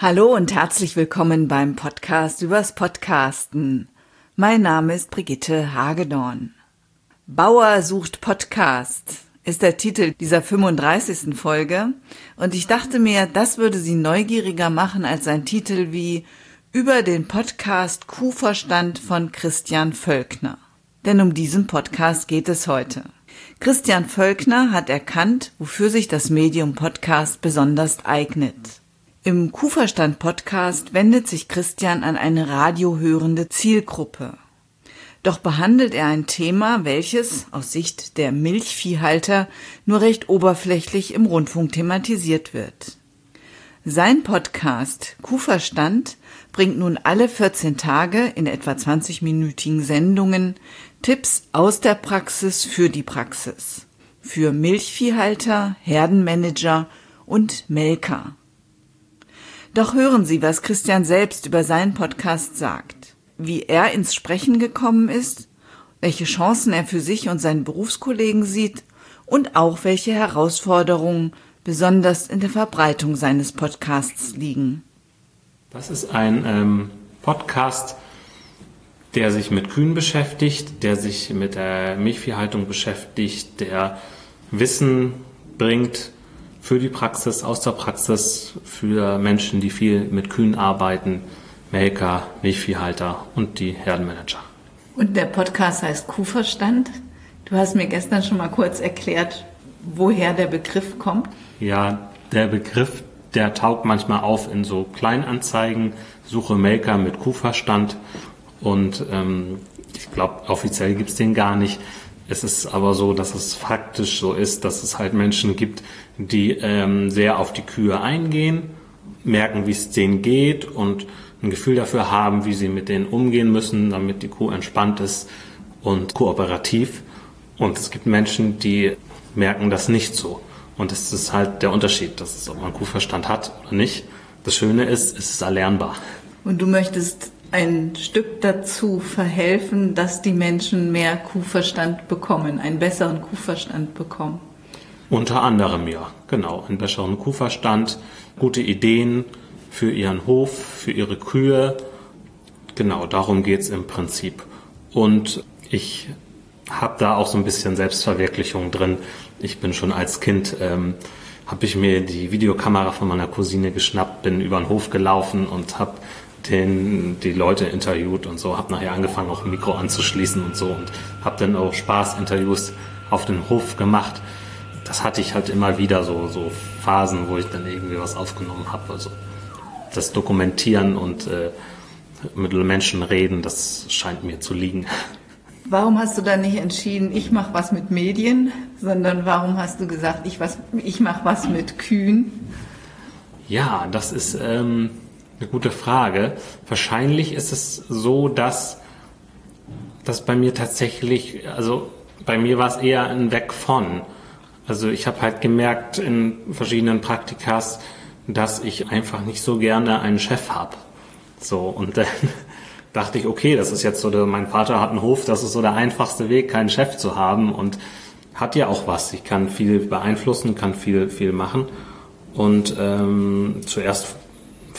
Hallo und herzlich willkommen beim Podcast übers Podcasten. Mein Name ist Brigitte Hagedorn. Bauer sucht Podcast ist der Titel dieser 35. Folge und ich dachte mir, das würde Sie neugieriger machen als ein Titel wie über den Podcast Kuhverstand von Christian Völkner. Denn um diesen Podcast geht es heute. Christian Völkner hat erkannt, wofür sich das Medium Podcast besonders eignet. Im Kuhverstand Podcast wendet sich Christian an eine radiohörende Zielgruppe. Doch behandelt er ein Thema, welches aus Sicht der Milchviehhalter nur recht oberflächlich im Rundfunk thematisiert wird. Sein Podcast Kuhverstand bringt nun alle 14 Tage in etwa 20-minütigen Sendungen Tipps aus der Praxis für die Praxis. Für Milchviehhalter, Herdenmanager und Melker. Doch hören Sie, was Christian selbst über seinen Podcast sagt, wie er ins Sprechen gekommen ist, welche Chancen er für sich und seine Berufskollegen sieht und auch welche Herausforderungen besonders in der Verbreitung seines Podcasts liegen. Das ist ein ähm, Podcast, der sich mit Kühen beschäftigt, der sich mit der Milchviehhaltung beschäftigt, der Wissen bringt für die Praxis, aus der Praxis, für Menschen, die viel mit Kühen arbeiten, Melker, Milchviehhalter und die Herdenmanager. Und der Podcast heißt Kuhverstand. Du hast mir gestern schon mal kurz erklärt, woher der Begriff kommt. Ja, der Begriff, der taugt manchmal auf in so Kleinanzeigen, Suche Melker mit Kuhverstand und ähm, ich glaube, offiziell gibt es den gar nicht. Es ist aber so, dass es faktisch so ist, dass es halt Menschen gibt, die ähm, sehr auf die Kühe eingehen, merken, wie es denen geht und ein Gefühl dafür haben, wie sie mit denen umgehen müssen, damit die Kuh entspannt ist und kooperativ. Und es gibt Menschen, die merken das nicht so. Und das ist halt der Unterschied, dass es, ob man Kuhverstand hat oder nicht. Das Schöne ist, es ist erlernbar. Und du möchtest ein Stück dazu verhelfen, dass die Menschen mehr Kuhverstand bekommen, einen besseren Kuhverstand bekommen. Unter anderem ja, genau, einen besseren Kuhverstand, gute Ideen für ihren Hof, für ihre Kühe. Genau, darum geht's im Prinzip. Und ich habe da auch so ein bisschen Selbstverwirklichung drin. Ich bin schon als Kind, ähm, habe ich mir die Videokamera von meiner Cousine geschnappt, bin über den Hof gelaufen und habe den, die Leute interviewt und so, habe nachher angefangen, auch ein Mikro anzuschließen und so und habe dann auch Spaßinterviews auf dem Hof gemacht. Das hatte ich halt immer wieder so, so Phasen, wo ich dann irgendwie was aufgenommen habe. Also das Dokumentieren und äh, mit Menschen reden, das scheint mir zu liegen. Warum hast du dann nicht entschieden, ich mache was mit Medien, sondern warum hast du gesagt, ich, ich mache was mit Kühen? Ja, das ist ähm, eine gute Frage. Wahrscheinlich ist es so, dass das bei mir tatsächlich, also bei mir war es eher ein Weg von. Also ich habe halt gemerkt in verschiedenen Praktikas, dass ich einfach nicht so gerne einen Chef habe. So und dann dachte ich, okay, das ist jetzt so, der, mein Vater hat einen Hof, das ist so der einfachste Weg, keinen Chef zu haben und hat ja auch was. Ich kann viel beeinflussen, kann viel viel machen und ähm, zuerst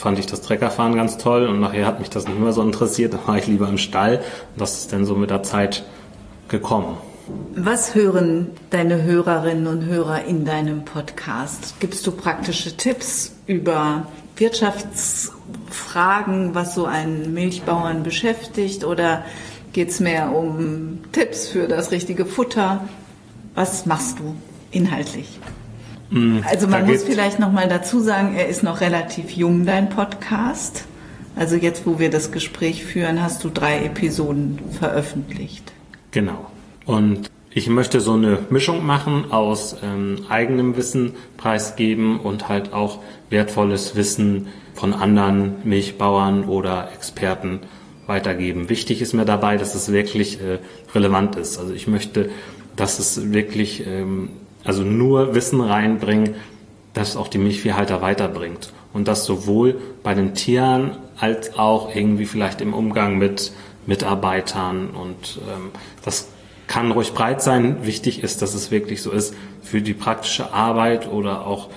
fand ich das Treckerfahren ganz toll und nachher hat mich das nicht mehr so interessiert, da war ich lieber im Stall und das ist dann so mit der Zeit gekommen. Was hören deine Hörerinnen und Hörer in deinem Podcast? Gibst du praktische Tipps über Wirtschaftsfragen, was so einen Milchbauern beschäftigt oder geht es mehr um Tipps für das richtige Futter? Was machst du inhaltlich? Mm, also man muss vielleicht noch mal dazu sagen, er ist noch relativ jung, dein Podcast. Also jetzt, wo wir das Gespräch führen, hast du drei Episoden veröffentlicht. Genau. Und ich möchte so eine Mischung machen aus ähm, eigenem Wissen preisgeben und halt auch wertvolles Wissen von anderen Milchbauern oder Experten weitergeben. Wichtig ist mir dabei, dass es wirklich äh, relevant ist. Also ich möchte, dass es wirklich ähm, also nur Wissen reinbringen, das auch die Milchviehhalter weiterbringt. Und das sowohl bei den Tieren als auch irgendwie vielleicht im Umgang mit Mitarbeitern. Und ähm, das kann ruhig breit sein. Wichtig ist, dass es wirklich so ist für die praktische Arbeit oder auch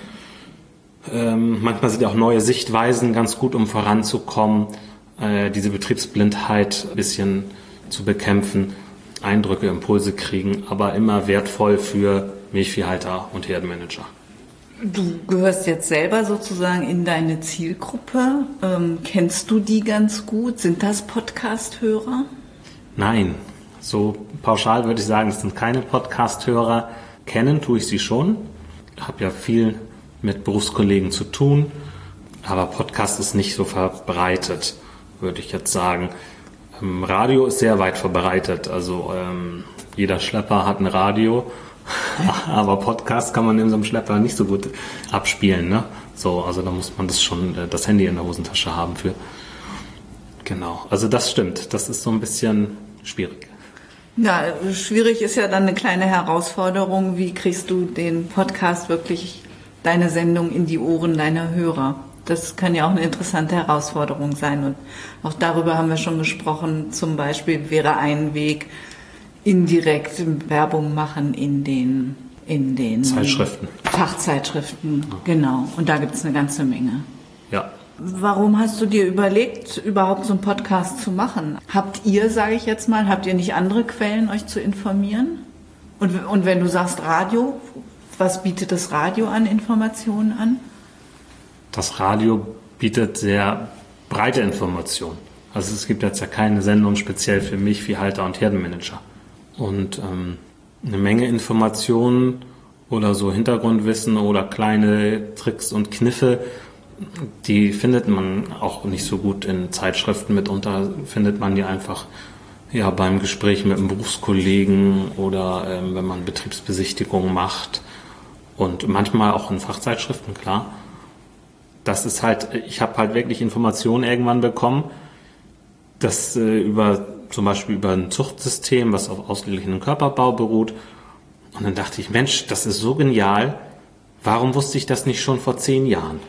Ähm, manchmal sind auch neue Sichtweisen ganz gut, um voranzukommen, äh, diese Betriebsblindheit ein bisschen zu bekämpfen, Eindrücke, Impulse kriegen, aber immer wertvoll für Milchviehhalter und Herdenmanager. Du gehörst jetzt selber sozusagen in deine Zielgruppe. Ähm, kennst du die ganz gut? Sind das Podcast-Hörer? Nein, so pauschal würde ich sagen, es sind keine Podcast-Hörer. Kennen tue ich sie schon. Ich habe ja viel mit Berufskollegen zu tun, aber Podcast ist nicht so verbreitet, würde ich jetzt sagen. Ähm, Radio ist sehr weit verbreitet, also ähm, jeder Schlepper hat ein Radio Aber Podcast kann man in so einem Schlepper nicht so gut abspielen, ne? So, also da muss man das schon, äh, das Handy in der Hosentasche haben für. Genau. Also das stimmt. Das ist so ein bisschen schwierig. Ja, schwierig ist ja dann eine kleine Herausforderung. Wie kriegst du den Podcast wirklich, deine Sendung in die Ohren deiner Hörer? Das kann ja auch eine interessante Herausforderung sein. Und auch darüber haben wir schon gesprochen. Zum Beispiel wäre ein Weg, indirekt Werbung machen in den, in den Zeitschriften. Fachzeitschriften, ja. genau. Und da gibt es eine ganze Menge. Ja. Warum hast du dir überlegt, überhaupt so einen Podcast zu machen? Habt ihr, sage ich jetzt mal, habt ihr nicht andere Quellen, euch zu informieren? Und, und wenn du sagst Radio, was bietet das Radio an Informationen an? Das Radio bietet sehr breite Informationen. Also es gibt jetzt ja keine Sendung speziell für mich wie Halter und Herdenmanager und ähm, eine Menge Informationen oder so Hintergrundwissen oder kleine Tricks und Kniffe, die findet man auch nicht so gut in Zeitschriften. Mitunter findet man die einfach ja beim Gespräch mit einem Berufskollegen oder ähm, wenn man Betriebsbesichtigungen macht und manchmal auch in Fachzeitschriften, klar. Das ist halt, ich habe halt wirklich Informationen irgendwann bekommen, dass äh, über zum Beispiel über ein Zuchtsystem, was auf ausgeglichenem Körperbau beruht. Und dann dachte ich, Mensch, das ist so genial. Warum wusste ich das nicht schon vor zehn Jahren?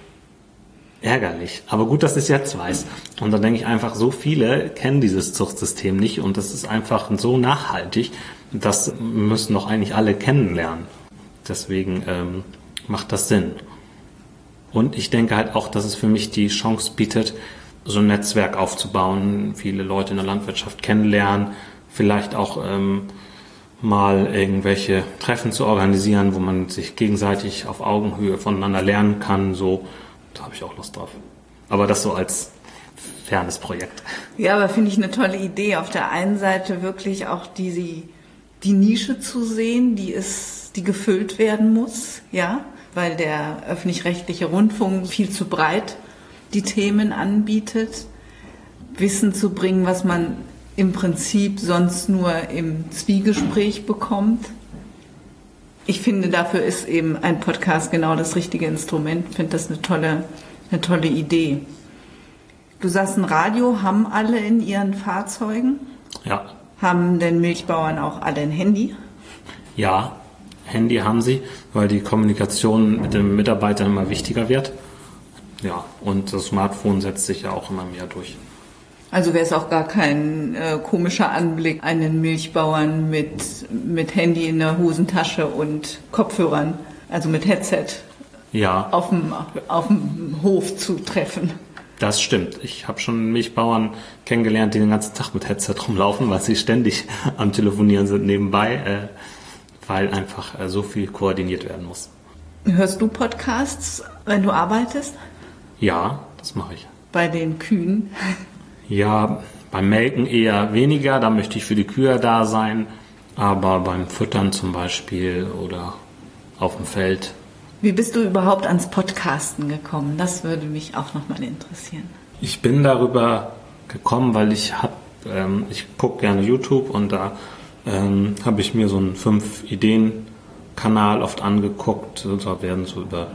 Ärgerlich. Aber gut, dass ich es jetzt weiß. Und dann denke ich einfach, so viele kennen dieses Zuchtsystem nicht und das ist einfach so nachhaltig, das müssen doch eigentlich alle kennenlernen. Deswegen ähm, macht das Sinn. Und ich denke halt auch, dass es für mich die Chance bietet, so ein Netzwerk aufzubauen, viele Leute in der Landwirtschaft kennenlernen, vielleicht auch ähm, mal irgendwelche Treffen zu organisieren, wo man sich gegenseitig auf Augenhöhe voneinander lernen kann. So, da habe ich auch Lust drauf. Aber das so als fernes Projekt. Ja, aber finde ich eine tolle Idee. Auf der einen Seite wirklich auch die, die Nische zu sehen, die ist, die gefüllt werden muss, ja, weil der öffentlich-rechtliche Rundfunk viel zu breit die Themen anbietet, Wissen zu bringen, was man im Prinzip sonst nur im Zwiegespräch bekommt. Ich finde, dafür ist eben ein Podcast genau das richtige Instrument. Ich finde das eine tolle, eine tolle Idee. Du sagst, ein Radio haben alle in ihren Fahrzeugen? Ja. Haben denn Milchbauern auch alle ein Handy? Ja, Handy haben sie, weil die Kommunikation mit den Mitarbeitern immer wichtiger wird. Ja, und das Smartphone setzt sich ja auch immer mehr durch. Also wäre es auch gar kein äh, komischer Anblick, einen Milchbauern mit, mit Handy in der Hosentasche und Kopfhörern, also mit Headset, ja. auf, dem, auf dem Hof zu treffen. Das stimmt. Ich habe schon Milchbauern kennengelernt, die den ganzen Tag mit Headset rumlaufen, weil sie ständig am Telefonieren sind nebenbei, äh, weil einfach äh, so viel koordiniert werden muss. Hörst du Podcasts, wenn du arbeitest? Ja, das mache ich. Bei den Kühen? Ja, beim Melken eher weniger, da möchte ich für die Kühe da sein, aber beim Füttern zum Beispiel oder auf dem Feld. Wie bist du überhaupt ans Podcasten gekommen? Das würde mich auch nochmal interessieren. Ich bin darüber gekommen, weil ich habe, ähm, ich gucke gerne YouTube und da ähm, habe ich mir so einen fünf Ideen Kanal oft angeguckt. Da werden so über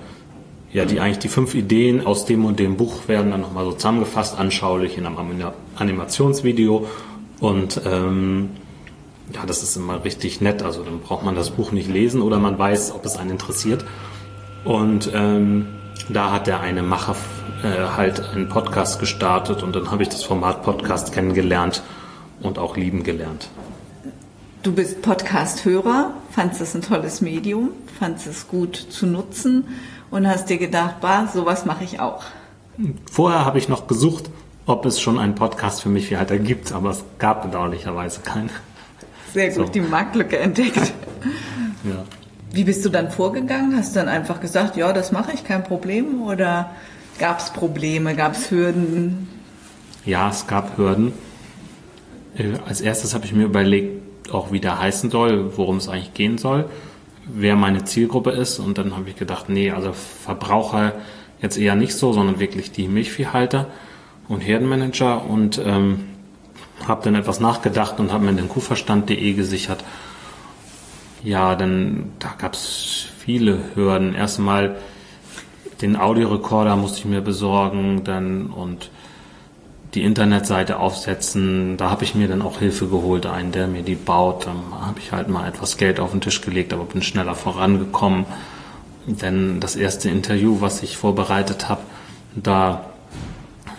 ja, die eigentlich die fünf Ideen aus dem und dem Buch werden dann nochmal so zusammengefasst, anschaulich in einem Animationsvideo. Und ähm, ja, das ist immer richtig nett. Also dann braucht man das Buch nicht lesen oder man weiß, ob es einen interessiert. Und ähm, da hat der eine Macher äh, halt einen Podcast gestartet und dann habe ich das Format Podcast kennengelernt und auch lieben gelernt. Du bist Podcast-Hörer, fandest es ein tolles Medium, fandest es gut zu nutzen und hast dir gedacht, bah, sowas mache ich auch. Vorher habe ich noch gesucht, ob es schon einen Podcast für mich Viehhalter gibt, aber es gab bedauerlicherweise keinen. Sehr gut, So. die Marktlücke entdeckt. Ja. Wie bist du dann vorgegangen? Hast du dann einfach gesagt, ja, das mache ich, kein Problem? Oder gab es Probleme, gab es Hürden? Ja, es gab Hürden. Äh, Als erstes habe ich mir überlegt, auch wie der heißen soll, worum es eigentlich gehen soll, wer meine Zielgruppe ist. Und dann habe ich gedacht, nee, also Verbraucher jetzt eher nicht so, sondern wirklich die Milchviehhalter und Herdenmanager. Und ähm, habe dann etwas nachgedacht und habe mir den Kuhverstand.de gesichert. Ja, dann da gab es viele Hürden. Erstmal den Audiorekorder musste ich mir besorgen, dann und die Internetseite aufsetzen. Da habe ich mir dann auch Hilfe geholt, einen, der mir die baut. Dann habe ich halt mal etwas Geld auf den Tisch gelegt, aber bin schneller vorangekommen. Denn das erste Interview, was ich vorbereitet habe, da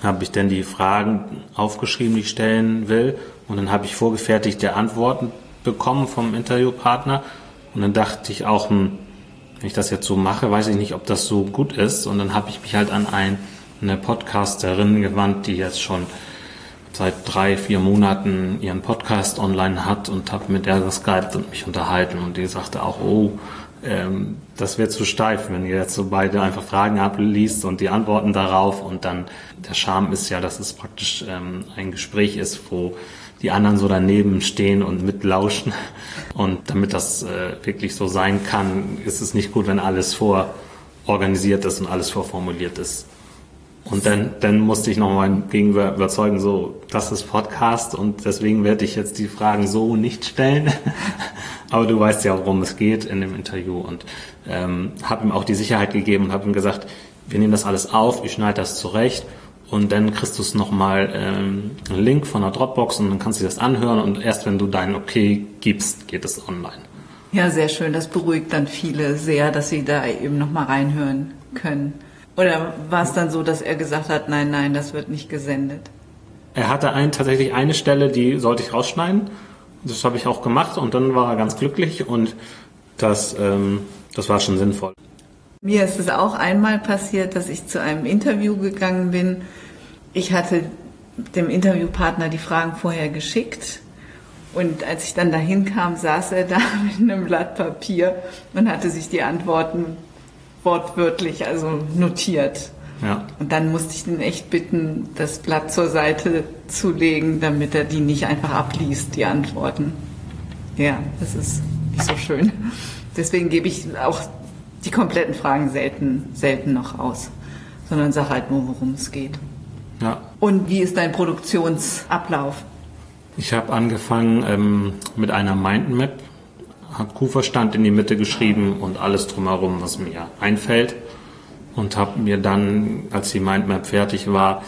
habe ich dann die Fragen aufgeschrieben, die ich stellen will. Und dann habe ich vorgefertigte Antworten bekommen vom Interviewpartner. Und dann dachte ich auch, hm, wenn ich das jetzt so mache, weiß ich nicht, ob das so gut ist. Und dann habe ich mich halt an ein, eine Podcasterin gewandt, die jetzt schon seit drei, vier Monaten ihren Podcast online hat und habe mit der geskypt und mich unterhalten. Und die sagte auch, oh, ähm, das wird zu steif, wenn ihr jetzt so beide einfach Fragen abliest und die Antworten darauf. Und dann der Charme ist ja, dass es praktisch ähm, ein Gespräch ist, wo die anderen so daneben stehen und mitlauschen. Und damit das äh, wirklich so sein kann, ist es nicht gut, wenn alles vororganisiert ist und alles vorformuliert ist. Und dann, dann musste ich noch mein Gegenüber überzeugen, so, das ist Podcast und deswegen werde ich jetzt die Fragen so nicht stellen. Aber du weißt ja, worum es geht in dem Interview und ähm, habe ihm auch die Sicherheit gegeben und habe ihm gesagt, wir nehmen das alles auf, ich schneide das zurecht und dann kriegst du es nochmal ähm, einen Link von der Dropbox und dann kannst du dir das anhören und erst wenn du dein Okay gibst, geht es online. Ja, sehr schön. Das beruhigt dann viele sehr, dass sie da eben nochmal reinhören können. Oder war es dann so, dass er gesagt hat, nein, nein, das wird nicht gesendet? Er hatte ein, tatsächlich eine Stelle, die sollte ich rausschneiden. Das habe ich auch gemacht und dann war er ganz glücklich und das, ähm, das war schon sinnvoll. Mir ist es auch einmal passiert, dass ich zu einem Interview gegangen bin. Ich hatte dem Interviewpartner die Fragen vorher geschickt und als ich dann dahin kam, saß er da mit einem Blatt Papier und hatte sich die Antworten wortwörtlich, also notiert. Ja. Und dann musste ich ihn echt bitten, das Blatt zur Seite zu legen, damit er die nicht einfach abliest, die Antworten. Ja, das ist nicht so schön. Deswegen gebe ich auch die kompletten Fragen selten, selten noch aus, sondern sage halt nur, worum es geht. ja. Und wie ist dein Produktionsablauf? Ich habe angefangen ähm, mit einer Mindmap, habe Kuhverstand in die Mitte geschrieben und alles drumherum, was mir einfällt. Und habe mir dann, als die Mindmap fertig war,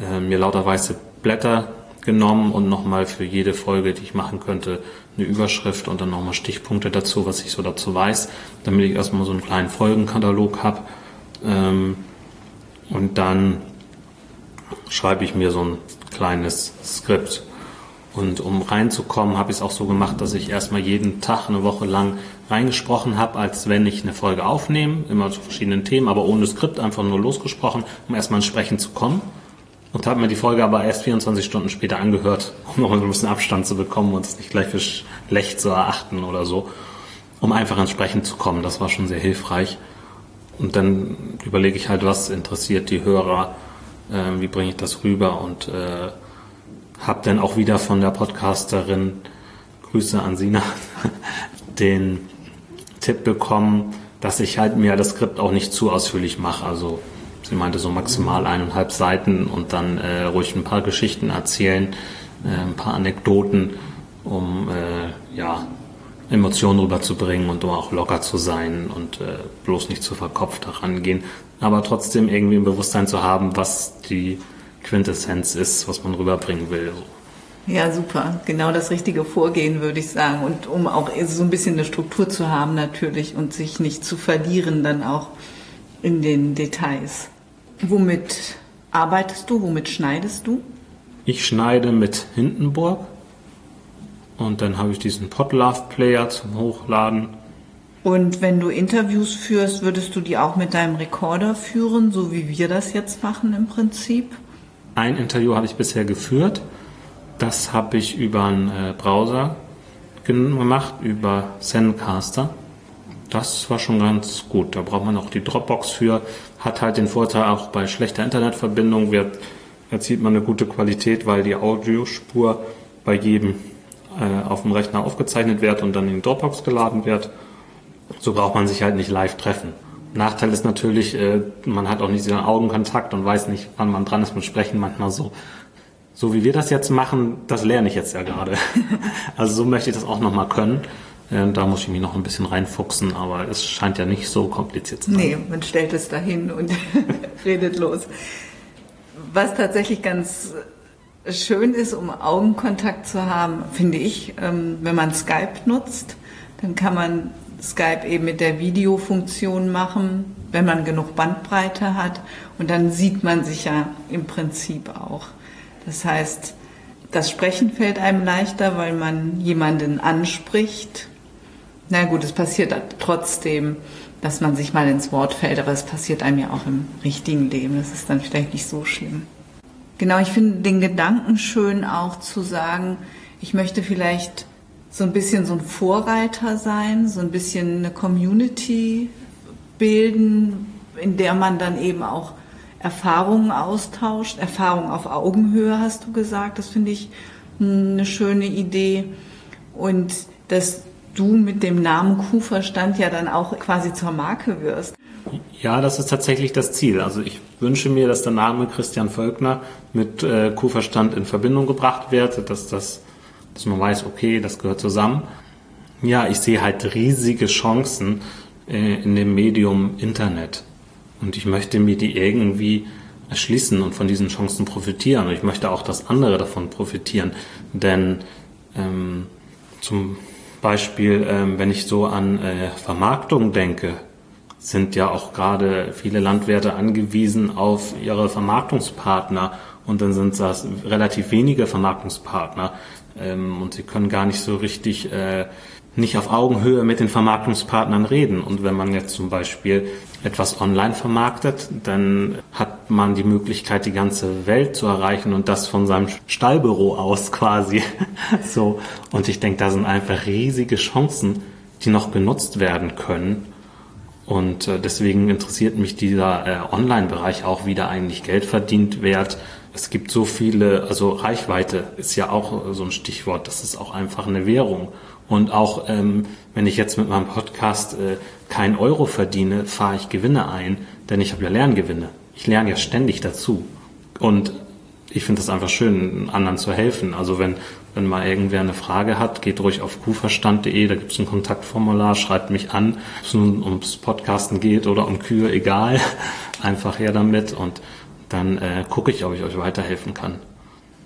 äh, mir lauter weiße Blätter genommen und nochmal für jede Folge, die ich machen könnte, eine Überschrift und dann nochmal Stichpunkte dazu, was ich so dazu weiß, damit ich erstmal so einen kleinen Folgenkatalog habe. Ähm, und dann schreibe ich mir so ein kleines Skript. Und um reinzukommen, habe ich es auch so gemacht, dass ich erstmal jeden Tag eine Woche lang reingesprochen habe, als wenn ich eine Folge aufnehme, immer zu verschiedenen Themen, aber ohne Skript, einfach nur losgesprochen, um erstmal ins Sprechen zu kommen. Und habe mir die Folge aber erst 24 Stunden später angehört, um noch ein bisschen Abstand zu bekommen und es nicht gleich für schlecht zu erachten oder so, um einfach ins Sprechen zu kommen. Das war schon sehr hilfreich. Und dann überlege ich halt, was interessiert die Hörer, äh, wie bringe ich das rüber und äh, habe dann auch wieder von der Podcasterin, Grüße an Sina, den Tipp bekommen, dass ich halt mir das Skript auch nicht zu ausführlich mache. Also sie meinte so maximal eineinhalb Seiten und dann äh, ruhig ein paar Geschichten erzählen, äh, ein paar Anekdoten, um äh, ja Emotionen rüberzubringen und um auch locker zu sein und äh, bloß nicht zu verkopft daran gehen, aber trotzdem irgendwie ein Bewusstsein zu haben, was die Quintessenz ist, was man rüberbringen will. Ja, super. Genau das richtige Vorgehen, würde ich sagen. Und um auch so ein bisschen eine Struktur zu haben natürlich und sich nicht zu verlieren dann auch in den Details. Womit arbeitest du? Womit schneidest du? Ich schneide mit Hindenburg und dann habe ich diesen Podlove Player zum Hochladen. Und wenn du Interviews führst, würdest du die auch mit deinem Rekorder führen, so wie wir das jetzt machen im Prinzip? Ein Interview habe ich bisher geführt. Das habe ich über einen äh, Browser gemacht, über Zencaster. Das war schon ganz gut. Da braucht man auch die Dropbox für. Hat halt den Vorteil, auch bei schlechter Internetverbindung wird, erzielt man eine gute Qualität, weil die Audiospur bei jedem äh, auf dem Rechner aufgezeichnet wird und dann in Dropbox geladen wird. So braucht man sich halt nicht live treffen. Nachteil ist natürlich, äh, man hat auch nicht diesen Augenkontakt und weiß nicht, wann man dran ist mit Sprechen. Manchmal so, so wie wir das jetzt machen, das lerne ich jetzt ja gerade. also so möchte ich das auch nochmal können. Äh, da muss ich mich noch ein bisschen reinfuchsen, aber es scheint ja nicht so kompliziert zu sein. Nee, man stellt es dahin und redet los. Was tatsächlich ganz schön ist, um Augenkontakt zu haben, finde ich, ähm, wenn man Skype nutzt, dann kann man Skype eben mit der Videofunktion machen, wenn man genug Bandbreite hat. Und dann sieht man sich ja im Prinzip auch. Das heißt, das Sprechen fällt einem leichter, weil man jemanden anspricht. Na gut, es passiert trotzdem, dass man sich mal ins Wort fällt, aber es passiert einem ja auch im richtigen Leben. Das ist dann vielleicht nicht so schlimm. Genau, ich finde den Gedanken schön auch zu sagen, ich möchte vielleicht so ein bisschen so ein Vorreiter sein, so ein bisschen eine Community bilden, in der man dann eben auch Erfahrungen austauscht. Erfahrungen auf Augenhöhe hast du gesagt. Das finde ich eine schöne Idee. Und dass du mit dem Namen Kuhverstand ja dann auch quasi zur Marke wirst. Ja, das ist tatsächlich das Ziel. Also ich wünsche mir, dass der Name Christian Völkner mit äh, Kuhverstand in Verbindung gebracht wird, dass das dass man weiß, okay, das gehört zusammen. Ja, ich sehe halt riesige Chancen äh, in dem Medium Internet. Und ich möchte mir die irgendwie erschließen und von diesen Chancen profitieren. Und ich möchte auch, dass andere davon profitieren. Denn ähm, zum Beispiel, ähm, wenn ich so an äh, Vermarktung denke, sind ja auch gerade viele Landwirte angewiesen auf ihre Vermarktungspartner und dann sind das relativ wenige Vermarktungspartner ähm, und sie können gar nicht so richtig äh, nicht auf Augenhöhe mit den Vermarktungspartnern reden. Und wenn man jetzt zum Beispiel etwas online vermarktet, dann hat man die Möglichkeit, die ganze Welt zu erreichen und das von seinem Stallbüro aus quasi. so. Und ich denke, da sind einfach riesige Chancen, die noch genutzt werden können. Und äh, deswegen interessiert mich dieser äh, Online-Bereich auch, wie da eigentlich Geld verdient wird es gibt so viele, also Reichweite ist ja auch so ein Stichwort, das ist auch einfach eine Währung. Und auch ähm, wenn ich jetzt mit meinem Podcast äh, keinen Euro verdiene, fahre ich Gewinne ein, denn ich habe ja Lerngewinne. Ich lerne ja ständig dazu. Und ich finde es einfach schön, anderen zu helfen. Also wenn, wenn mal irgendwer eine Frage hat, geht ruhig auf kuhverstand.de, da gibt es ein Kontaktformular, schreibt mich an, ob es nun ums Podcasten geht oder um Kühe, egal. Einfach her damit und dann äh, gucke ich, ob ich euch weiterhelfen kann.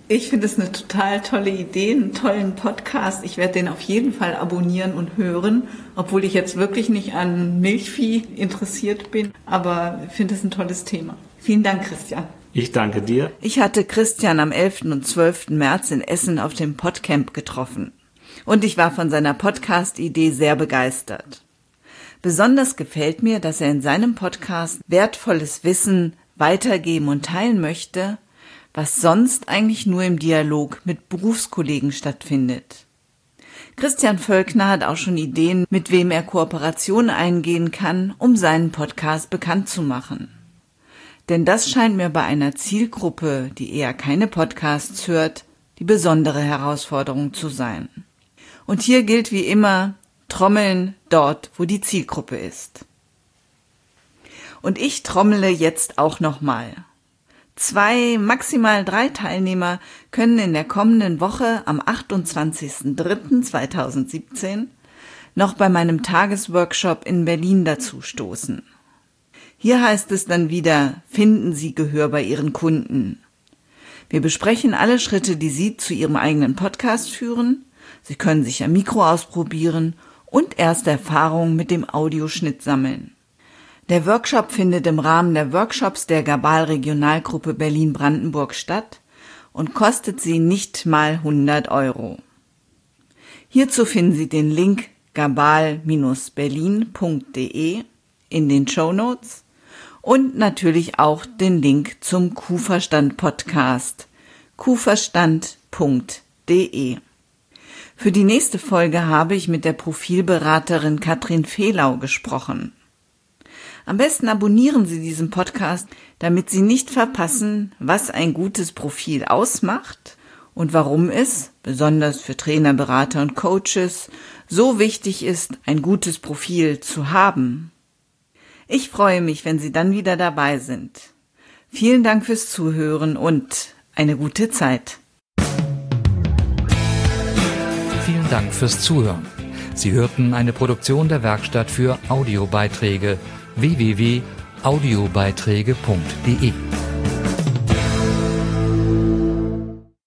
Ich finde es eine total tolle Idee, einen tollen Podcast. Ich werde den auf jeden Fall abonnieren und hören, obwohl ich jetzt wirklich nicht an Milchvieh interessiert bin. Aber ich finde es ein tolles Thema. Vielen Dank, Christian. Ich danke dir. Ich hatte Christian am 11. und 12. März in Essen auf dem Podcamp getroffen. Und ich war von seiner Podcast-Idee sehr begeistert. Besonders gefällt mir, dass er in seinem Podcast wertvolles Wissen weitergeben und teilen möchte, was sonst eigentlich nur im Dialog mit Berufskollegen stattfindet. Christian Völkner hat auch schon Ideen, mit wem er Kooperationen eingehen kann, um seinen Podcast bekannt zu machen. Denn das scheint mir bei einer Zielgruppe, die eher keine Podcasts hört, die besondere Herausforderung zu sein. Und hier gilt wie immer, trommeln dort, wo die Zielgruppe ist. Und ich trommele jetzt auch nochmal. Zwei, maximal drei Teilnehmer können in der kommenden Woche am 28.03.2017 noch bei meinem Tagesworkshop in Berlin dazu stoßen. Hier heißt es dann wieder, finden Sie Gehör bei Ihren Kunden. Wir besprechen alle Schritte, die Sie zu Ihrem eigenen Podcast führen. Sie können sich am Mikro ausprobieren und erste Erfahrungen mit dem Audioschnitt sammeln. Der Workshop findet im Rahmen der Workshops der Gabal Regionalgruppe Berlin-Brandenburg statt und kostet sie nicht mal 100 Euro. Hierzu finden Sie den Link gabal-berlin.de in den Show Notes und natürlich auch den Link zum Kuhverstand Podcast kuhverstand.de. Für die nächste Folge habe ich mit der Profilberaterin Katrin Fehlau gesprochen. Am besten abonnieren Sie diesen Podcast, damit Sie nicht verpassen, was ein gutes Profil ausmacht und warum es, besonders für Trainer, Berater und Coaches, so wichtig ist, ein gutes Profil zu haben. Ich freue mich, wenn Sie dann wieder dabei sind. Vielen Dank fürs Zuhören und eine gute Zeit. Vielen Dank fürs Zuhören. Sie hörten eine Produktion der Werkstatt für Audiobeiträge www.audiobeiträge.de